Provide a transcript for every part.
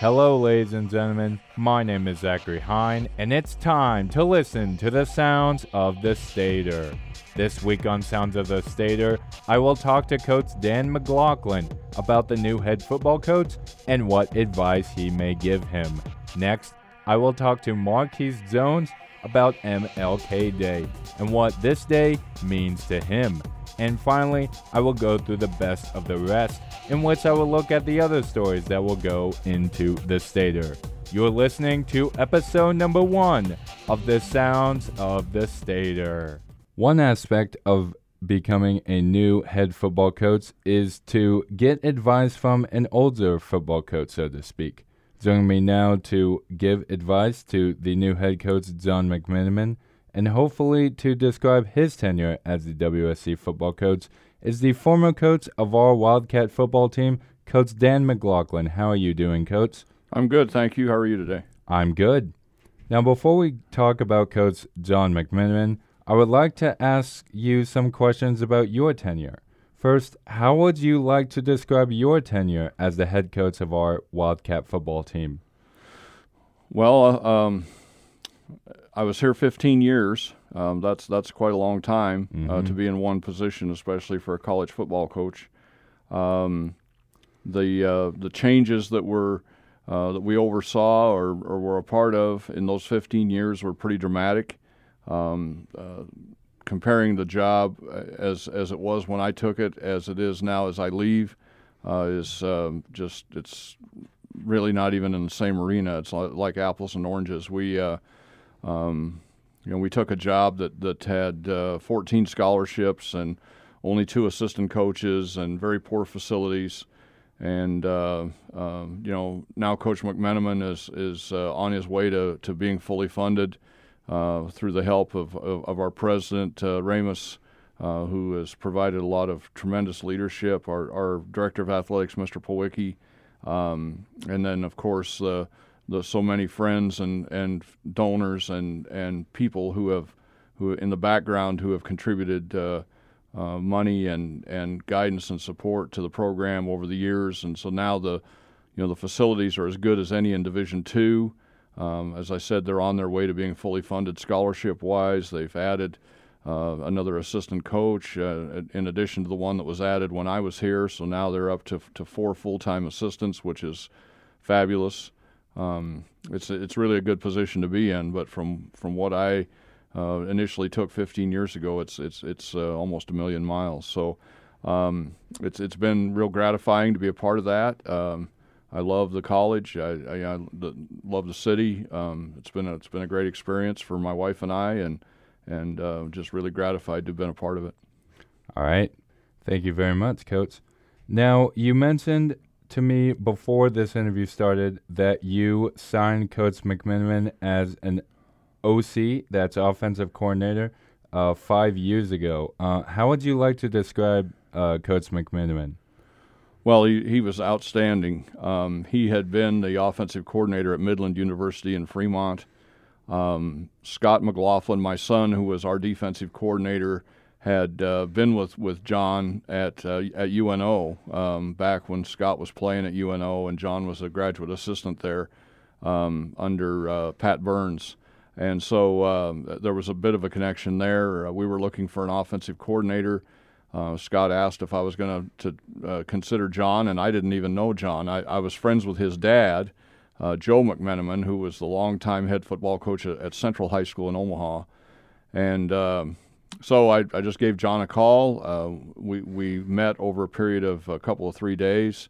Hello, ladies and gentlemen. My name is Zachary Hine, and it's time to listen to the sounds of the Stater. This week on Sounds of the Stater, I will talk to Coach Dan McLaughlin about the new head football coach and what advice he may give him. Next, I will talk to Marquise Jones about MLK Day and what this day means to him. And finally, I will go through the best of the rest, in which I will look at the other stories that will go into the Stater. You're listening to episode number one of the Sounds of the Stater. One aspect of becoming a new head football coach is to get advice from an older football coach, so to speak. Joining me now to give advice to the new head coach, John McMenamin, and hopefully to describe his tenure as the WSC football coach, is the former coach of our Wildcat football team, Coach Dan McLaughlin. How are you doing, Coach? I'm good, thank you. How are you today? I'm good. Now, before we talk about Coach John McMenamin, I would like to ask you some questions about your tenure. First, how would you like to describe your tenure as the head coach of our Wildcat football team? Well, uh, um, I was here 15 years. Um, that's that's quite a long time mm-hmm. uh, to be in one position, especially for a college football coach. Um, the uh, the changes that were uh, that we oversaw or, or were a part of in those 15 years were pretty dramatic. Um, uh, comparing the job uh, as as it was when I took it, as it is now as I leave, uh, is um, just it's really not even in the same arena. It's like apples and oranges. We um, you know, we took a job that that had uh, 14 scholarships and only two assistant coaches and very poor facilities. And uh, uh, you know, now Coach McMenamin is is uh, on his way to, to being fully funded uh, through the help of, of, of our president uh, Rames, who has provided a lot of tremendous leadership. Our, our director of athletics, Mr. Powicki, um, and then of course the so many friends and, and donors and, and people who have who in the background who have contributed uh, uh, money and, and guidance and support to the program over the years, and so now the you know the facilities are as good as any in Division Two. Um, as I said, they're on their way to being fully funded scholarship wise. They've added uh, another assistant coach uh, in addition to the one that was added when I was here. So now they're up to, to four full time assistants, which is fabulous um, it's it's really a good position to be in. But from from what I uh, initially took 15 years ago, it's it's it's uh, almost a million miles. So um, it's it's been real gratifying to be a part of that. Um, I love the college. I, I, I love the city. Um, it's been a, it's been a great experience for my wife and I, and and uh, just really gratified to have been a part of it. All right, thank you very much, Coach. Now you mentioned to me before this interview started that you signed Coach McMenamin as an OC, that's offensive coordinator, uh, five years ago. Uh, how would you like to describe uh, Coach McMenamin? Well, he, he was outstanding. Um, he had been the offensive coordinator at Midland University in Fremont. Um, Scott McLaughlin, my son, who was our defensive coordinator, had uh, been with, with John at uh, at UNO um, back when Scott was playing at UNO and John was a graduate assistant there um, under uh, Pat Behrns. And so um, there was a bit of a connection there. Uh, we were looking for an offensive coordinator. Uh, Scott asked if I was going to uh, consider John, and I didn't even know John. I, I was friends with his dad, Joe McMenamin, who was the longtime head football coach at, at Central High School in Omaha. And um, so I, I just gave John a call. Uh, we, we met over a period of a couple of three days,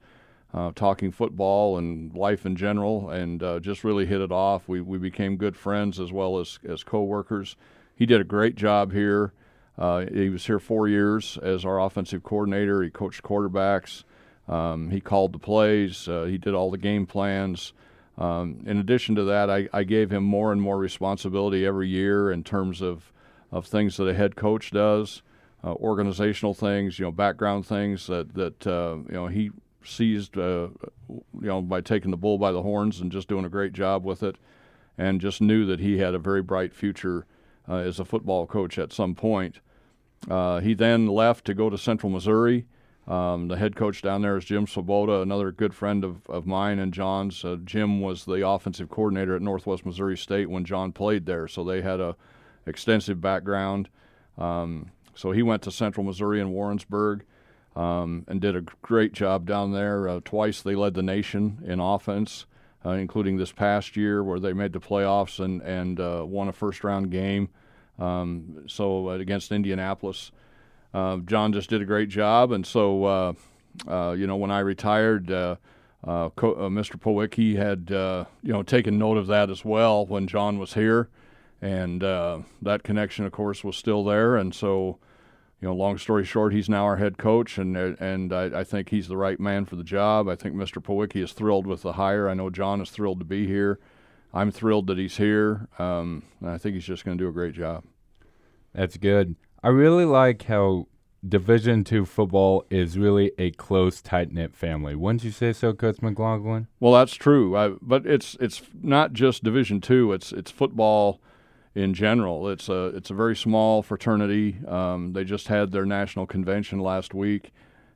uh, talking football and life in general, and uh, just really hit it off. We, we became good friends as well as, as co-workers. He did a great job here. Uh, he was here four years as our offensive coordinator. He coached quarterbacks. Um, he called the plays. Uh, he did all the game plans. Um, in addition to that, I, I gave him more and more responsibility every year in terms of of things that a head coach does, uh, organizational things, you know, background things that that uh, you know he seized, uh, you know, by taking the bull by the horns and just doing a great job with it, and just knew that he had a very bright future uh, as a football coach at some point. Uh, he then left to go to Central Missouri. Um, the head coach down there is Jim Svoboda, another good friend of, of mine and John's. Uh, Jim was the offensive coordinator at Northwest Missouri State when John played there, so they had a extensive background. Um, so he went to Central Missouri in Warrensburg um, and did a great job down there. Uh, twice they led the nation in offense, uh, including this past year where they made the playoffs and and uh, won a first round game. Um, so against Indianapolis. Uh, John just did a great job, and so uh, uh, you know when I retired, Co- Mr. Powicki had you know taken note of that as well when John was here, and that connection, of course, was still there, and so. You know, long story short, he's now our head coach, and and I, I think he's the right man for the job. I think Mr. Powicki is thrilled with the hire. I know John is thrilled to be here. I'm thrilled that he's here. Um, I think he's just going to do a great job. That's good. I really like how Division two football is really a close, tight knit family. Wouldn't you say so, Coach McLaughlin? Well, that's true. I, but it's it's not just Division two. It's it's football in general. It's a it's a very small fraternity. Um, they just had their national convention last week,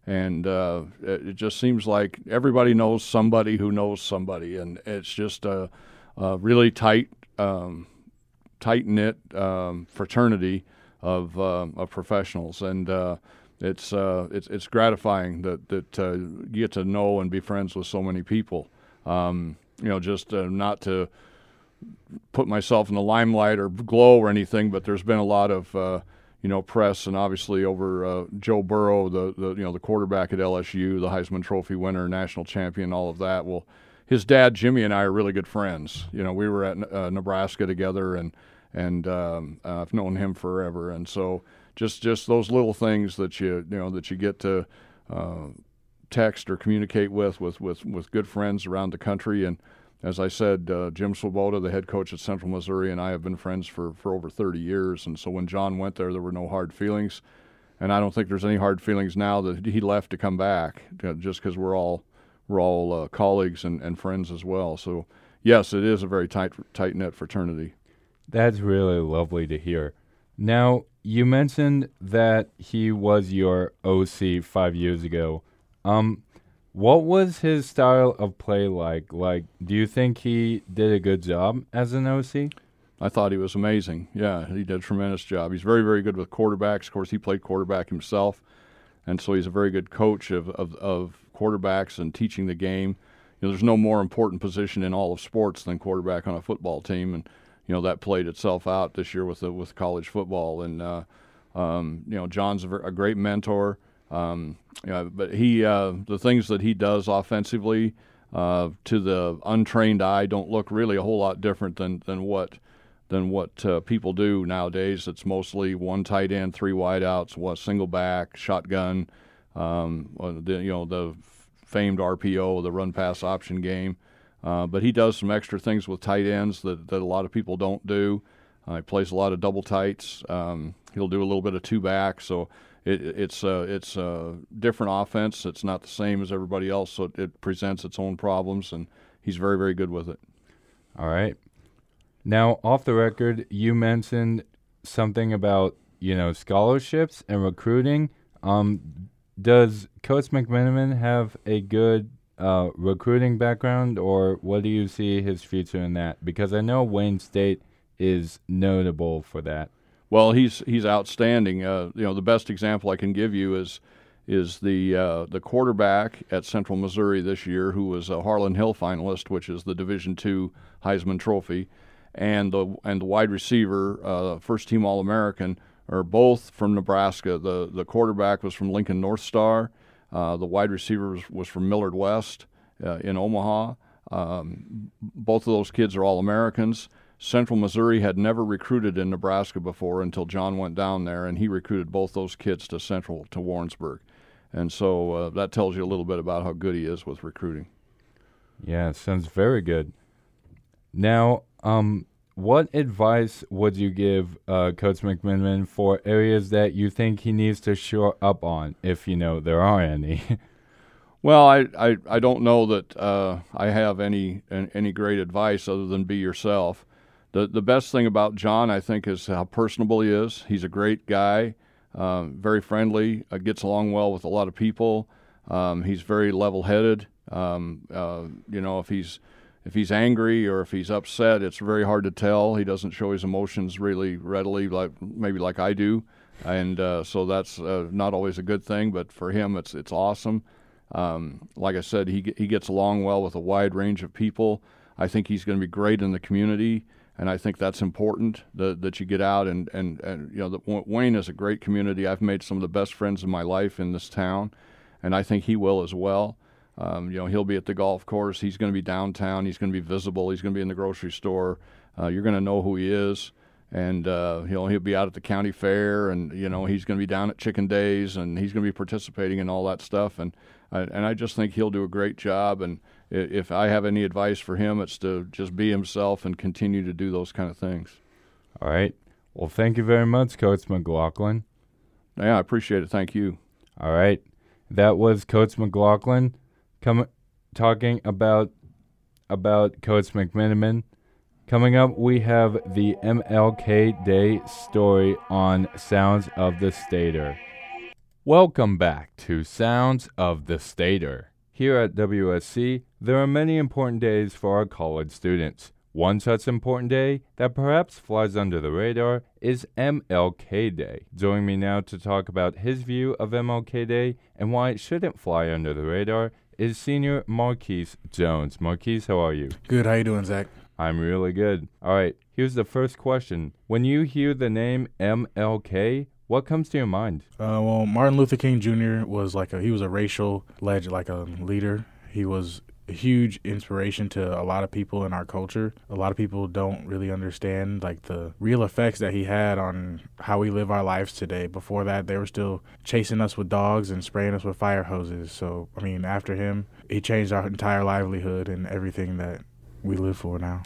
and uh, it, it, just seems like everybody knows somebody who knows somebody, and it's just a, a really tight um, tight knit um, fraternity of uh, of professionals, and uh, it's uh, it's it's gratifying that that uh, you get to know and be friends with so many people. Um, you know, just uh, not to put myself in the limelight or glow or anything, but there's been a lot of uh, you know press and obviously over uh, Joe Burrow, the, the you know the quarterback at LSU, the Heisman Trophy winner, national champion, all of that. Well, his dad Jimmy and I are really good friends. You know, we were at uh, Nebraska together and and um, I've known him forever. And so just just those little things that you you know that you get to uh, text or communicate with, with with with good friends around the country. And as I said, uh, Jim Svoboda, the head coach at Central Missouri, and I have been friends for for over 30 years. And so when John went there, there were no hard feelings. And I don't think there's any hard feelings now that he left to come back, just because we're all we're all uh, colleagues and, and friends as well. So yes, it is a very tight tight knit fraternity. That's really lovely to hear. Now, you mentioned that he was your OC five years ago. Um, what was his style of play like? Like, do you think he did a good job as an OC? I thought he was amazing. Yeah, he did a tremendous job. He's very, very good with quarterbacks. Of course, he played quarterback himself, and so he's a very good coach of, of, of quarterbacks and teaching the game. You know, there's no more important position in all of sports than quarterback on a football team, and you know that played itself out this year with the, with college football. And uh, um, you know, John's a, a great mentor. Um, but he uh, the things that he does offensively uh, to the untrained eye don't look really a whole lot different than than what than what uh, people do nowadays. It's mostly one tight end, three wideouts, one single back, shotgun. Um, the, you know the famed RPO, the run pass option game. Uh, but he does some extra things with tight ends that, that a lot of people don't do. Uh, he plays a lot of double tights. Um, he'll do a little bit of two back. So it, it's it's a different offense. It's not the same as everybody else. So it, it presents its own problems, and he's very very good with it. All right. Now, off the record, you mentioned something about you know scholarships and recruiting. Um, does Coach McMenamin have a good uh, recruiting background, or what do you see his future in that? Because I know Wayne State is notable for that. Well, he's he's outstanding. Uh, you know, the best example I can give you is is the uh, the quarterback at Central Missouri this year, who was a Harlan Hill finalist, which is the Division II Heisman Trophy, and the and the wide receiver, uh, first team All American, are both from Nebraska. the The quarterback was from Lincoln North Star uh, the wide receiver was, was from Millard West uh, in Omaha. Um, both of those kids are all Americans. Central Missouri had never recruited in Nebraska before until John went down there, and he recruited both those kids to Central to Warrensburg. And so uh, that tells you a little bit about how good he is with recruiting. Yeah, sounds very good. Now, um, what advice would you give uh, Coach McMenamin for areas that you think he needs to shore up on, if you know there are any? well, I, I, I don't know that uh, I have any any great advice other than be yourself. The the best thing about John, I think, is how personable he is. He's a great guy. Um, very friendly, uh, gets along well with a lot of people. Um, he's very level-headed. Um, uh, you know, if he's if he's angry or if he's upset, it's very hard to tell. He doesn't show his emotions really readily, like maybe like I do, and uh, so that's uh, not always a good thing. But for him, it's it's awesome. Um, like I said, he he gets along well with a wide range of people. I think he's going to be great in the community, and I think that's important that, that you get out and and, and you know the, Wayne is a great community. I've made some of the best friends in my life in this town, and I think he will as well. Um, you know, he'll be at the golf course. He's going to be downtown. He's going to be visible. He's going to be in the grocery store. Uh, you're going to know who he is, and uh, he'll he'll be out at the county fair, and you know he's going to be down at Chicken Days, and he's going to be participating in all that stuff. And and I just think he'll do a great job. And if I have any advice for him, it's to just be himself and continue to do those kind of things. All right. Well, thank you very much, Coach McLaughlin. Yeah, I appreciate it. Thank you. All right. That was Coach McLaughlin come talking about about Coach McMenamin. Coming up, we have the MLK Day story on Sounds of the Stater. Welcome back to Sounds of the Stater. Here at WSC, there are many important days for our college students. One such important day that perhaps flies under the radar is MLK Day. Joining me now to talk about his view of MLK Day and why it shouldn't fly under the radar is senior Marquise Jones. Marquise, how are you? Good. How you doing, Zach? I'm really good. All right. Here's the first question. When you hear the name MLK, what comes to your mind? Uh, well, Martin Luther King Jr. was like a he was a racial legend, like a leader. He was a huge inspiration to a lot of people in our culture. A lot of people don't really understand like the real effects that he had on how we live our lives today. Before that, they were still chasing us with dogs and spraying us with fire hoses. So, I mean, after him, he changed our entire livelihood and everything that we live for now.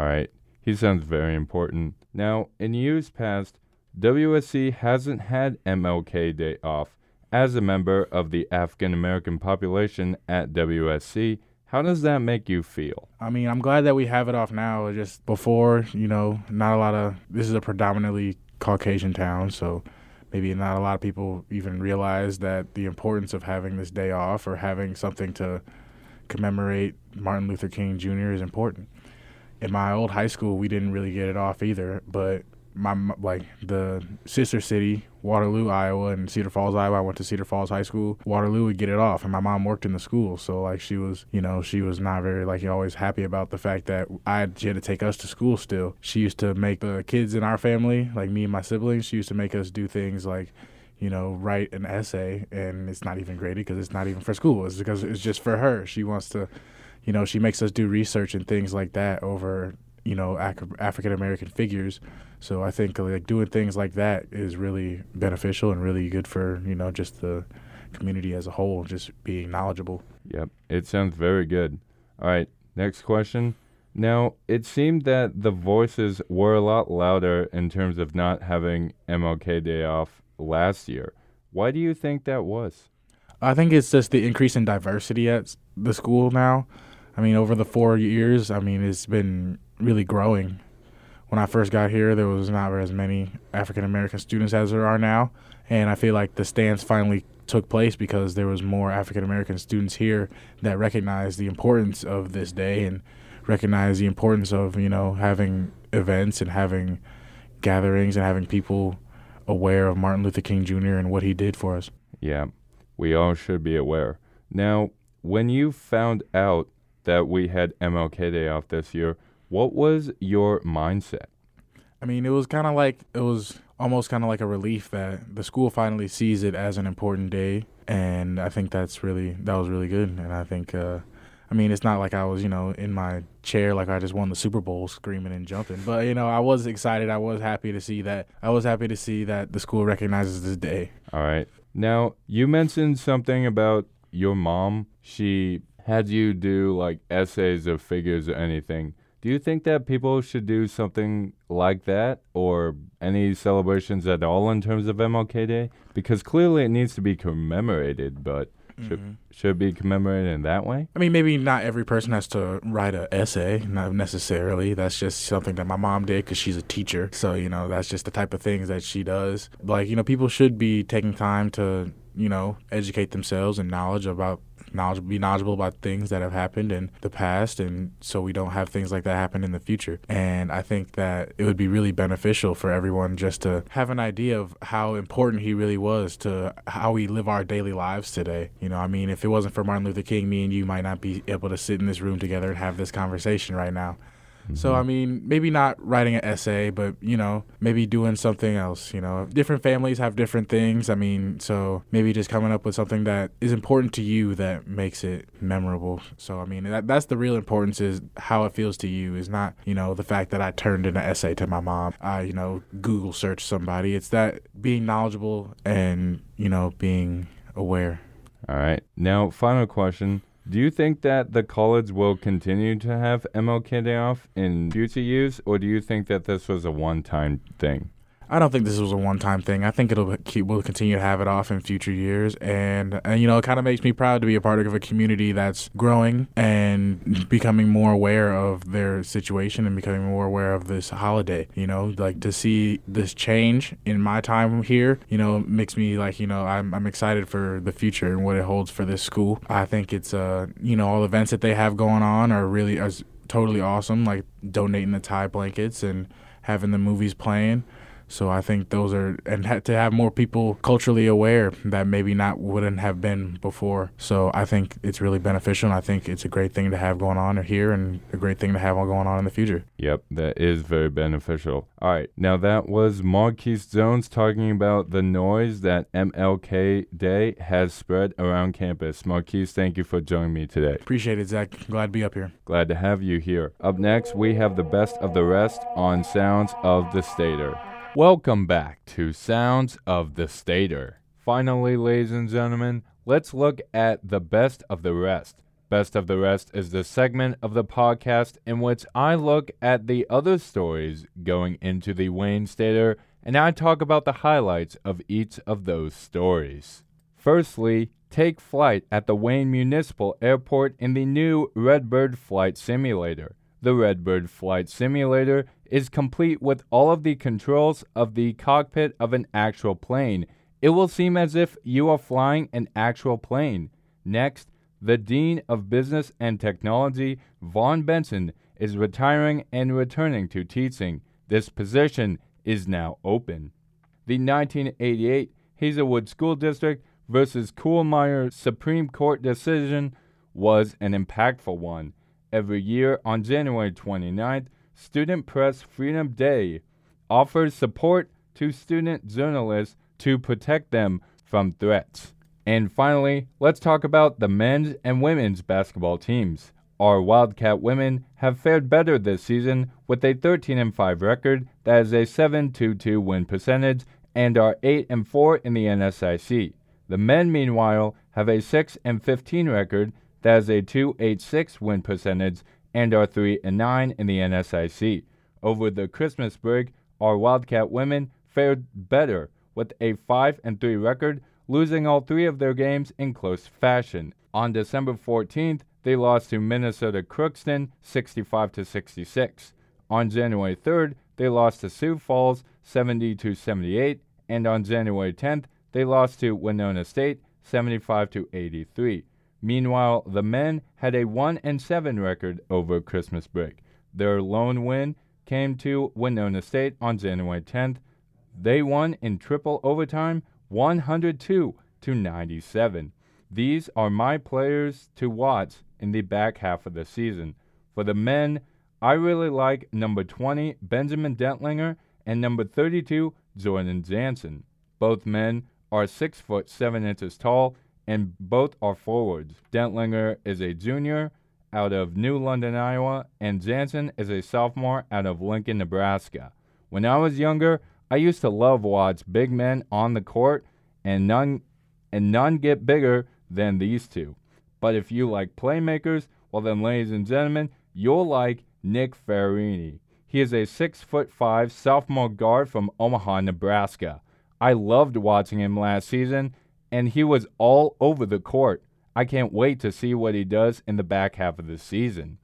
All right. He sounds very important. Now, in years past, WSC hasn't had MLK Day off as a member of the African American population at WSC, how does that make you feel? I mean, I'm glad that we have it off now. Just before, you know, not a lot of this is a predominantly Caucasian town, so maybe not a lot of people even realize that the importance of having this day off or having something to commemorate Martin Luther King Jr. is important. In my old high school, we didn't really get it off either, but my like the sister city, Waterloo, Iowa, and Cedar Falls, Iowa. I went to Cedar Falls High School. Waterloo would get it off, and my mom worked in the school, so like she was, you know, she was not very like always happy about the fact that I had, had to take us to school. Still, she used to make the kids in our family, like me and my siblings, she used to make us do things like you know, write an essay, and it's not even graded because it's not even for school. It's because it's just for her. She wants to, you know, she makes us do research and things like that over you know African American figures. So I think like doing things like that is really beneficial and really good for you know just the community as a whole, just being knowledgeable. Yep, it sounds very good. All right, next question. Now, it seemed that the voices were a lot louder in terms of not having MLK Day off last year. Why do you think that was? I think it's just the increase in diversity at the school now. I mean, over the four years, I mean, it's been really growing. When I first got here, there was not as many African American students as there are now, and I feel like the stance finally took place because there was more African American students here that recognized the importance of this day and recognized the importance of you know having events and having gatherings and having people aware of Martin Luther King Jr. and what he did for us. Yeah, we all should be aware. Now, when you found out that we had MLK Day off this year, what was your mindset? I mean, it was kind of like it was almost kind of like a relief that the school finally sees it as an important day, and I think that's really that was really good. And I think, uh, I mean, it's not like I was you know in my chair like I just won the Super Bowl screaming and jumping, but you know I was excited. I was happy to see that. I was happy to see that the school recognizes this day. All right. Now you mentioned something about your mom. She had you do like essays of figures or anything. Do you think that people should do something like that or any celebrations at all in terms of MLK Day? Because clearly it needs to be commemorated, but should Mm-hmm. should be commemorated in that way. I mean, maybe not every person has to write an essay, not necessarily. That's just something that my mom did because she's a teacher. So, you know, that's just the type of things that she does. Like, you know, people should be taking time to, you know, educate themselves and knowledge about knowledge be knowledgeable about things that have happened in the past and so we don't have things like that happen in the future. And i think that it would be really beneficial for everyone just to have an idea of how important he really was to how we live our daily lives today. You know i mean if it wasn't for martin luther king me and you might not be able to sit in this room together and have this conversation right now so mm-hmm. I mean, maybe not writing an essay, but you know, maybe doing something else. You know, different families have different things. I mean, so maybe just coming up with something that is important to you that makes it memorable. So I mean, that that's the real importance is how it feels to you. Is not you know the fact that I turned in an essay to my mom. I you know Google search somebody. It's that being knowledgeable and you know being aware. All right. Now, final question. Do you think that the college will continue to have MLK Day off in future years, or do you think that this was a one time thing? I don't think this was a one-time thing. I think it'll keep, we'll continue to have it off in future years, and, and you know, it kind of makes me proud to be a part of a community that's growing and becoming more aware of their situation and becoming more aware of this holiday. You know, like to see this change in my time here, you know, makes me like, you know, I'm I'm excited for the future and what it holds for this school. I think it's uh, you know, all the events that they have going on are really are totally awesome, like donating the tie blankets and having the movies playing. So I think those are and ha- to have more people culturally aware that maybe not wouldn't have been before. So I think it's really beneficial. and I think it's a great thing to have going on here and a great thing to have going on in the future. Yep, that is very beneficial. All right, now that was Marquise Jones talking about the noise that MLK Day has spread around campus. Marquise, thank you for joining me today. Appreciate it, Zach. Glad to be up here. Glad to have you here. Up next, we have the best of the rest on Sounds of the Stater. Welcome back to Sounds of the Stater. Finally, ladies and gentlemen, let's look at the best of the rest. Best of the Rest is the segment of the podcast in which I look at the other stories going into the Wayne Stater and I talk about the highlights of each of those stories. Firstly, take flight at the Wayne Municipal Airport in the new Redbird Flight Simulator. The Redbird Flight Simulator is complete with all of the controls of the cockpit of an actual plane. It will seem as if you are flying an actual plane. Next, the Dean of Business and Technology, Vaughn Benson, is retiring and returning to teaching. This position is now open. The 1988 Hazelwood School District versus Kuhlmeier Supreme Court decision was an impactful one. Every year on January 29th, Student Press Freedom Day offers support to student journalists to protect them from threats. And finally, let's talk about the men's and women's basketball teams. Our Wildcat women have fared better this season with a 13 and 5 record that is a 7-2-2 win percentage and are 8 and 4 in the NSIC. The men meanwhile have a 6 and 15 record that is a 2.86 win percentage and are 3 and 9 in the NSIC. Over the Christmas break, our Wildcat women fared better with a 5 and 3 record, losing all 3 of their games in close fashion. On December 14th, they lost to Minnesota Crookston 65 to 66. On January 3rd, they lost to Sioux Falls 70 to 78, and on January 10th, they lost to Winona State 75 to 83. Meanwhile, the men had a 1 and 7 record over Christmas break. Their lone win came to Winona State on January 10th. They won in triple overtime 102 to 97. These are my players to watch in the back half of the season. For the men, I really like number 20 Benjamin Dentlinger and number 32 Jordan Jansen. Both men are 6 foot 7 inches tall and both are forwards. Dentlinger is a junior out of New London, Iowa, and Jansen is a sophomore out of Lincoln, Nebraska. When I was younger, I used to love watch big men on the court and none and none get bigger than these two. But if you like playmakers, well then ladies and gentlemen, you'll like Nick Ferrini. He is a six foot five sophomore guard from Omaha, Nebraska. I loved watching him last season, and he was all over the court. I can't wait to see what he does in the back half of the season.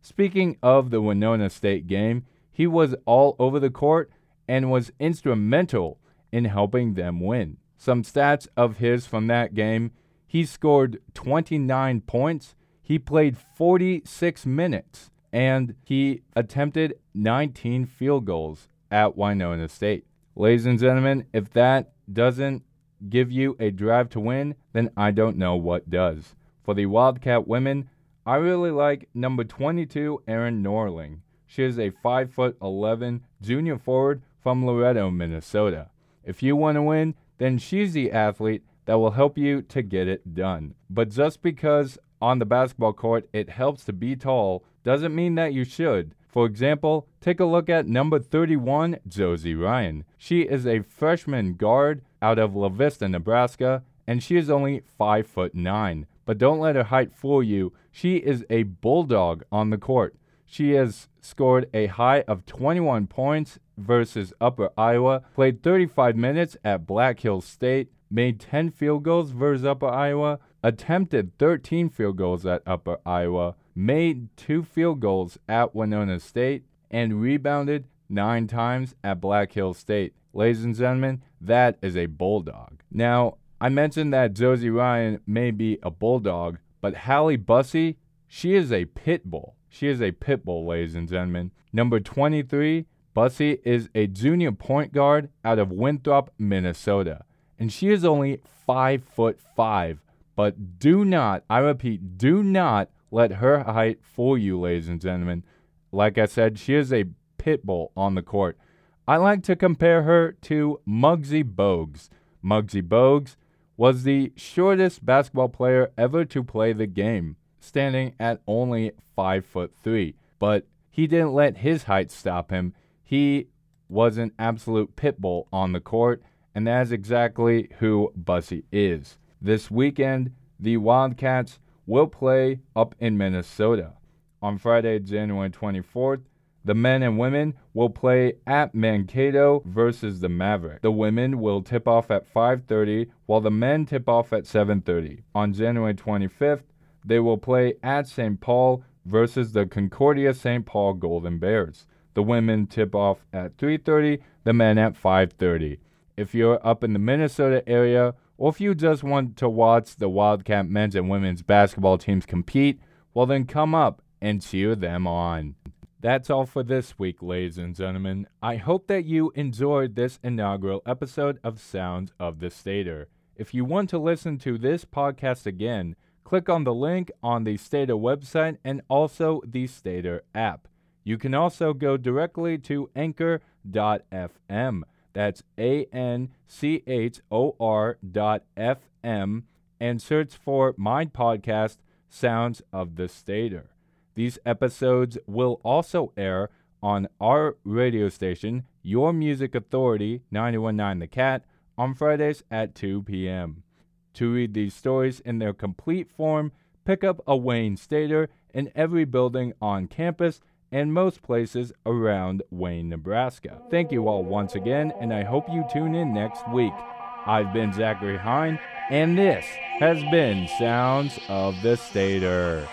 Speaking of the Winona State game, he was all over the court and was instrumental in helping them win. Some stats of his from that game he scored 29 points, he played 46 minutes, and he attempted 19 field goals at Winona State. Ladies and gentlemen, if that doesn't give you a drive to win, then I don't know what does. For the Wildcat women, I really like number 22, Erin Norling. She is a 5 foot 11 junior forward from Loretto, Minnesota. If you want to win, then she's the athlete that will help you to get it done. But just because on the basketball court it helps to be tall doesn't mean that you should. For example, take a look at number 31, Josie Ryan. She is a freshman guard out of La Vista, Nebraska, and she is only 5 foot 9. But don't let her height fool you. She is a bulldog on the court. She has scored a high of 21 points versus Upper Iowa, played 35 minutes at Black Hills State, made 10 field goals versus Upper Iowa, attempted 13 field goals at Upper Iowa, made two field goals at Winona State, and rebounded nine times at Black Hill State. Ladies and gentlemen, that is a bulldog. Now, I mentioned that Josie Ryan may be a bulldog, but Hallie Bussey, she is a pit bull. She is a pit bull, ladies and gentlemen. Number 23, Bussey is a junior point guard out of Winthrop, Minnesota and she is only five foot five. But do not, I repeat, do not let her height fool you, ladies and gentlemen. Like I said, she is a pit bull on the court. I like to compare her to Muggsy Bogues. Muggsy Bogues was the shortest basketball player ever to play the game, standing at only five foot three. But he didn't let his height stop him. He was an absolute pit bull on the court and that is exactly who Bussey is. This weekend, the Wildcats will play up in Minnesota. On Friday, January 24th, the men and women will play at Mankato versus the Maverick. The women will tip off at 5:30 while the men tip off at 7:30. On January 25th, they will play at St. Paul versus the Concordia St. Paul Golden Bears. The women tip off at 3:30, the men at 5:30 if you're up in the Minnesota area, or if you just want to watch the Wildcat men's and women's basketball teams compete, well, then come up and cheer them on. That's all for this week, ladies and gentlemen. I hope that you enjoyed this inaugural episode of Sounds of the Stater. If you want to listen to this podcast again, click on the link on the Stater website and also the Stater app. You can also go directly to anchor.fm. That's A N C H O R dot F M and search for my podcast, Sounds of the Stater. These episodes will also air on our radio station, Your Music Authority 919 The Cat, on Fridays at 2 p.m. To read these stories in their complete form, pick up a Wayne Stater in every building on campus and most places around Wayne, Nebraska. Thank you all once again, and I hope you tune in next week. I've been Zachary Hine, and this has been Sounds of the Stater.